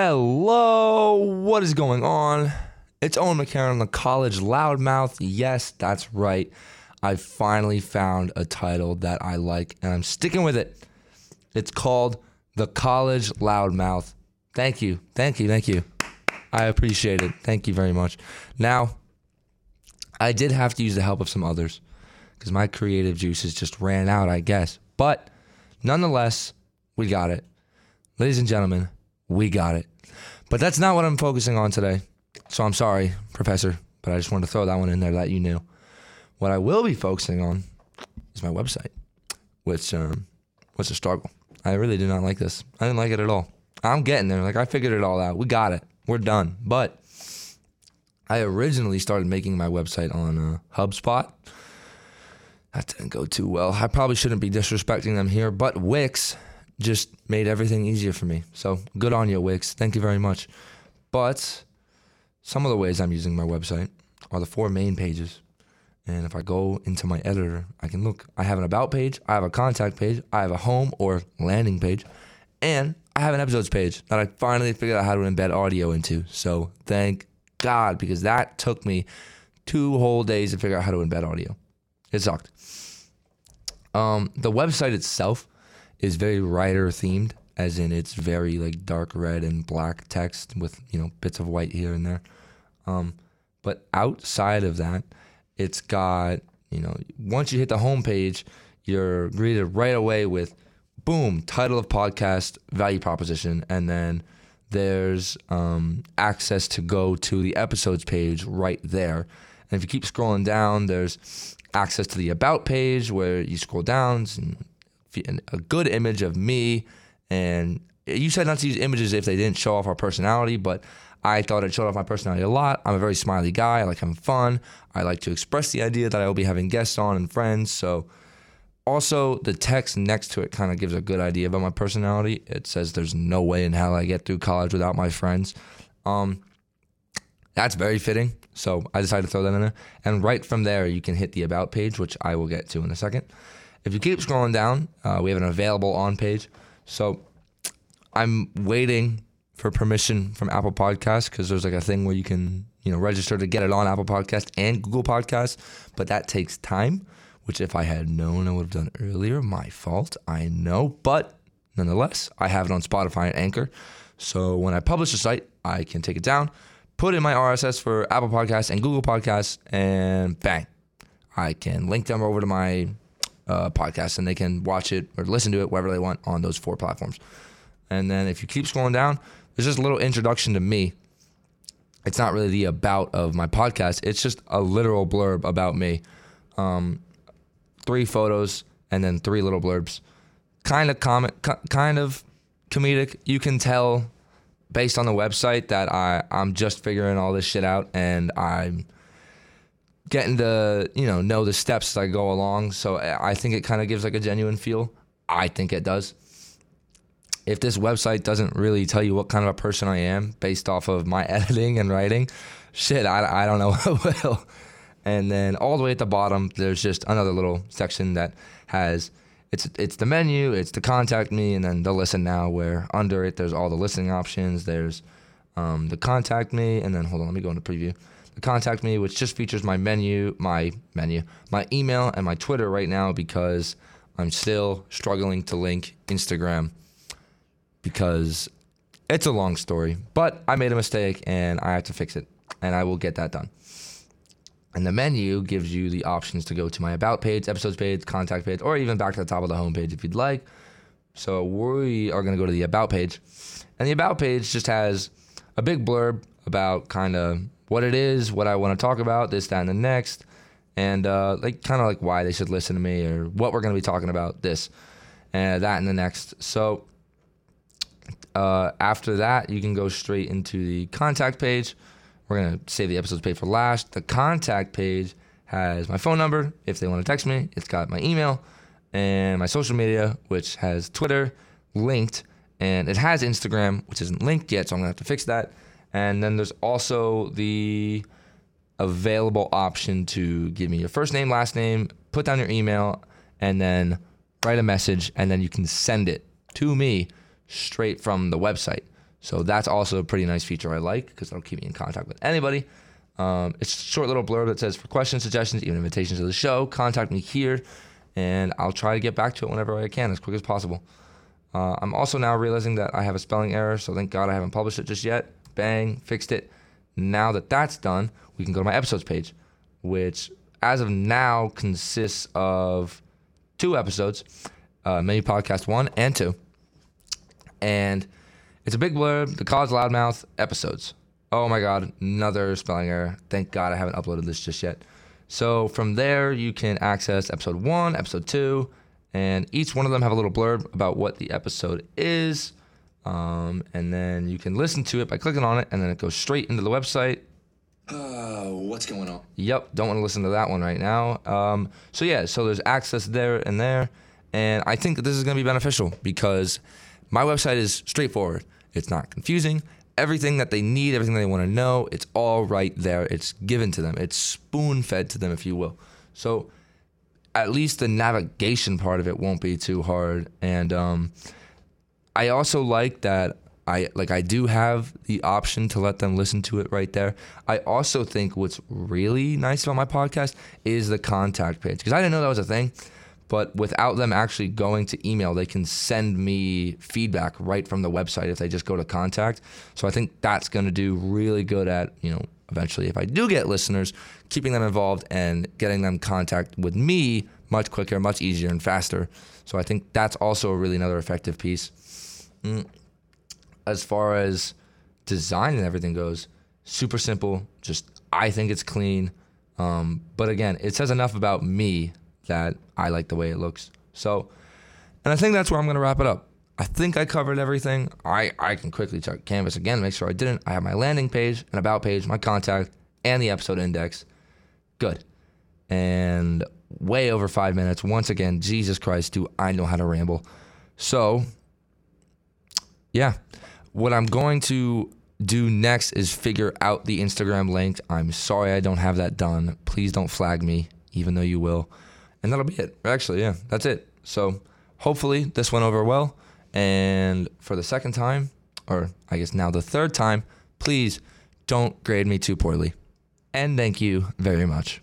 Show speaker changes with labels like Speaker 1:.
Speaker 1: Hello, what is going on? It's Owen McCarron, the college loudmouth. Yes, that's right. I finally found a title that I like and I'm sticking with it. It's called The College Loudmouth. Thank you, thank you, thank you. I appreciate it. Thank you very much. Now, I did have to use the help of some others because my creative juices just ran out, I guess. But nonetheless, we got it. Ladies and gentlemen, we got it. But that's not what I'm focusing on today. So I'm sorry, Professor, but I just wanted to throw that one in there that you knew. What I will be focusing on is my website, which um, was a struggle. I really did not like this. I didn't like it at all. I'm getting there. Like I figured it all out. We got it. We're done. But I originally started making my website on uh, HubSpot. That didn't go too well. I probably shouldn't be disrespecting them here, but Wix just made everything easier for me. So good on you, Wix. Thank you very much. But some of the ways I'm using my website are the four main pages. And if I go into my editor, I can look. I have an about page, I have a contact page, I have a home or landing page, and I have an episodes page that I finally figured out how to embed audio into. So thank God, because that took me two whole days to figure out how to embed audio. It sucked. Um, the website itself is very writer themed, as in it's very like dark red and black text with you know bits of white here and there. Um, but outside of that, it's got you know once you hit the homepage, you're greeted right away with boom title of podcast, value proposition, and then there's um, access to go to the episodes page right there. And if you keep scrolling down, there's access to the about page where you scroll down and a good image of me. And you said not to use images if they didn't show off our personality, but I thought it showed off my personality a lot. I'm a very smiley guy. I like having fun. I like to express the idea that I will be having guests on and friends. So, also, the text next to it kind of gives a good idea about my personality. It says there's no way in hell I get through college without my friends. Um, that's very fitting. So I decided to throw that in there. And right from there, you can hit the About page, which I will get to in a second. If you keep scrolling down, uh, we have an available on page. So I'm waiting for permission from Apple Podcasts because there's like a thing where you can you know register to get it on Apple Podcast and Google Podcasts, but that takes time which if I had known I would have done earlier, my fault, I know. But nonetheless, I have it on Spotify and Anchor. So when I publish a site, I can take it down, put in my RSS for Apple Podcasts and Google Podcasts, and bang, I can link them over to my uh, podcast and they can watch it or listen to it wherever they want on those four platforms. And then if you keep scrolling down, there's just a little introduction to me. It's not really the about of my podcast, it's just a literal blurb about me. Um, three photos and then three little blurbs. Kind of comic, kind of comedic. You can tell based on the website that I I'm just figuring all this shit out and I'm getting to you know know the steps as I go along. So I think it kind of gives like a genuine feel. I think it does. If this website doesn't really tell you what kind of a person I am based off of my editing and writing, shit, I, I don't know what will. And then all the way at the bottom, there's just another little section that has it's it's the menu, it's the contact me, and then the listen now. Where under it, there's all the listening options. There's um, the contact me, and then hold on, let me go into preview. Contact me, which just features my menu, my menu, my email, and my Twitter right now because I'm still struggling to link Instagram because it's a long story. But I made a mistake and I have to fix it, and I will get that done. And the menu gives you the options to go to my about page, episodes page, contact page, or even back to the top of the home page if you'd like. So we are going to go to the about page. And the about page just has a big blurb about kind of what it is, what I want to talk about, this, that, and the next, and uh, like kind of like why they should listen to me or what we're going to be talking about, this, and that, and the next. So uh, after that, you can go straight into the contact page we're going to save the episodes page for last. The contact page has my phone number if they want to text me. It's got my email and my social media, which has Twitter linked, and it has Instagram, which isn't linked yet, so I'm going to have to fix that. And then there's also the available option to give me your first name, last name, put down your email, and then write a message, and then you can send it to me straight from the website. So that's also a pretty nice feature I like because it'll keep me in contact with anybody. Um, it's a short little blurb that says for questions, suggestions, even invitations to the show, contact me here, and I'll try to get back to it whenever I can, as quick as possible. Uh, I'm also now realizing that I have a spelling error, so thank God I haven't published it just yet. Bang, fixed it. Now that that's done, we can go to my episodes page, which as of now consists of two episodes, uh, mini podcast one and two, and it's a big blurb. The college loudmouth episodes. Oh my God, another spelling error. Thank God I haven't uploaded this just yet. So from there, you can access episode one, episode two, and each one of them have a little blurb about what the episode is. Um, and then you can listen to it by clicking on it, and then it goes straight into the website.
Speaker 2: Uh, what's going on?
Speaker 1: Yep, don't want to listen to that one right now. Um, so yeah, so there's access there and there, and I think that this is going to be beneficial because my website is straightforward. It's not confusing. Everything that they need, everything that they want to know, it's all right there. It's given to them. It's spoon fed to them, if you will. So at least the navigation part of it won't be too hard. And um, I also like that I like I do have the option to let them listen to it right there. I also think what's really nice about my podcast is the contact page because I didn't know that was a thing. But without them actually going to email, they can send me feedback right from the website if they just go to contact. So I think that's going to do really good at, you know, eventually if I do get listeners, keeping them involved and getting them contact with me much quicker, much easier and faster. So I think that's also really another effective piece. Mm. As far as design and everything goes, super simple. Just I think it's clean. Um, but again, it says enough about me that I like the way it looks. So, and I think that's where I'm to wrap it up. I think I covered everything. I, I can quickly check Canvas again, make sure I didn't. I have my landing page, an about page, my contact, and the episode index. Good. And way over five minutes. Once again, Jesus Christ, do I know how to ramble. So, yeah. What I'm going to do next is figure out the Instagram link. I'm sorry I don't have that done. Please don't flag me, even though you will. And that'll be it. Actually, yeah, that's it. So hopefully this went over well. And for the second time, or I guess now the third time, please don't grade me too poorly. And thank you very much.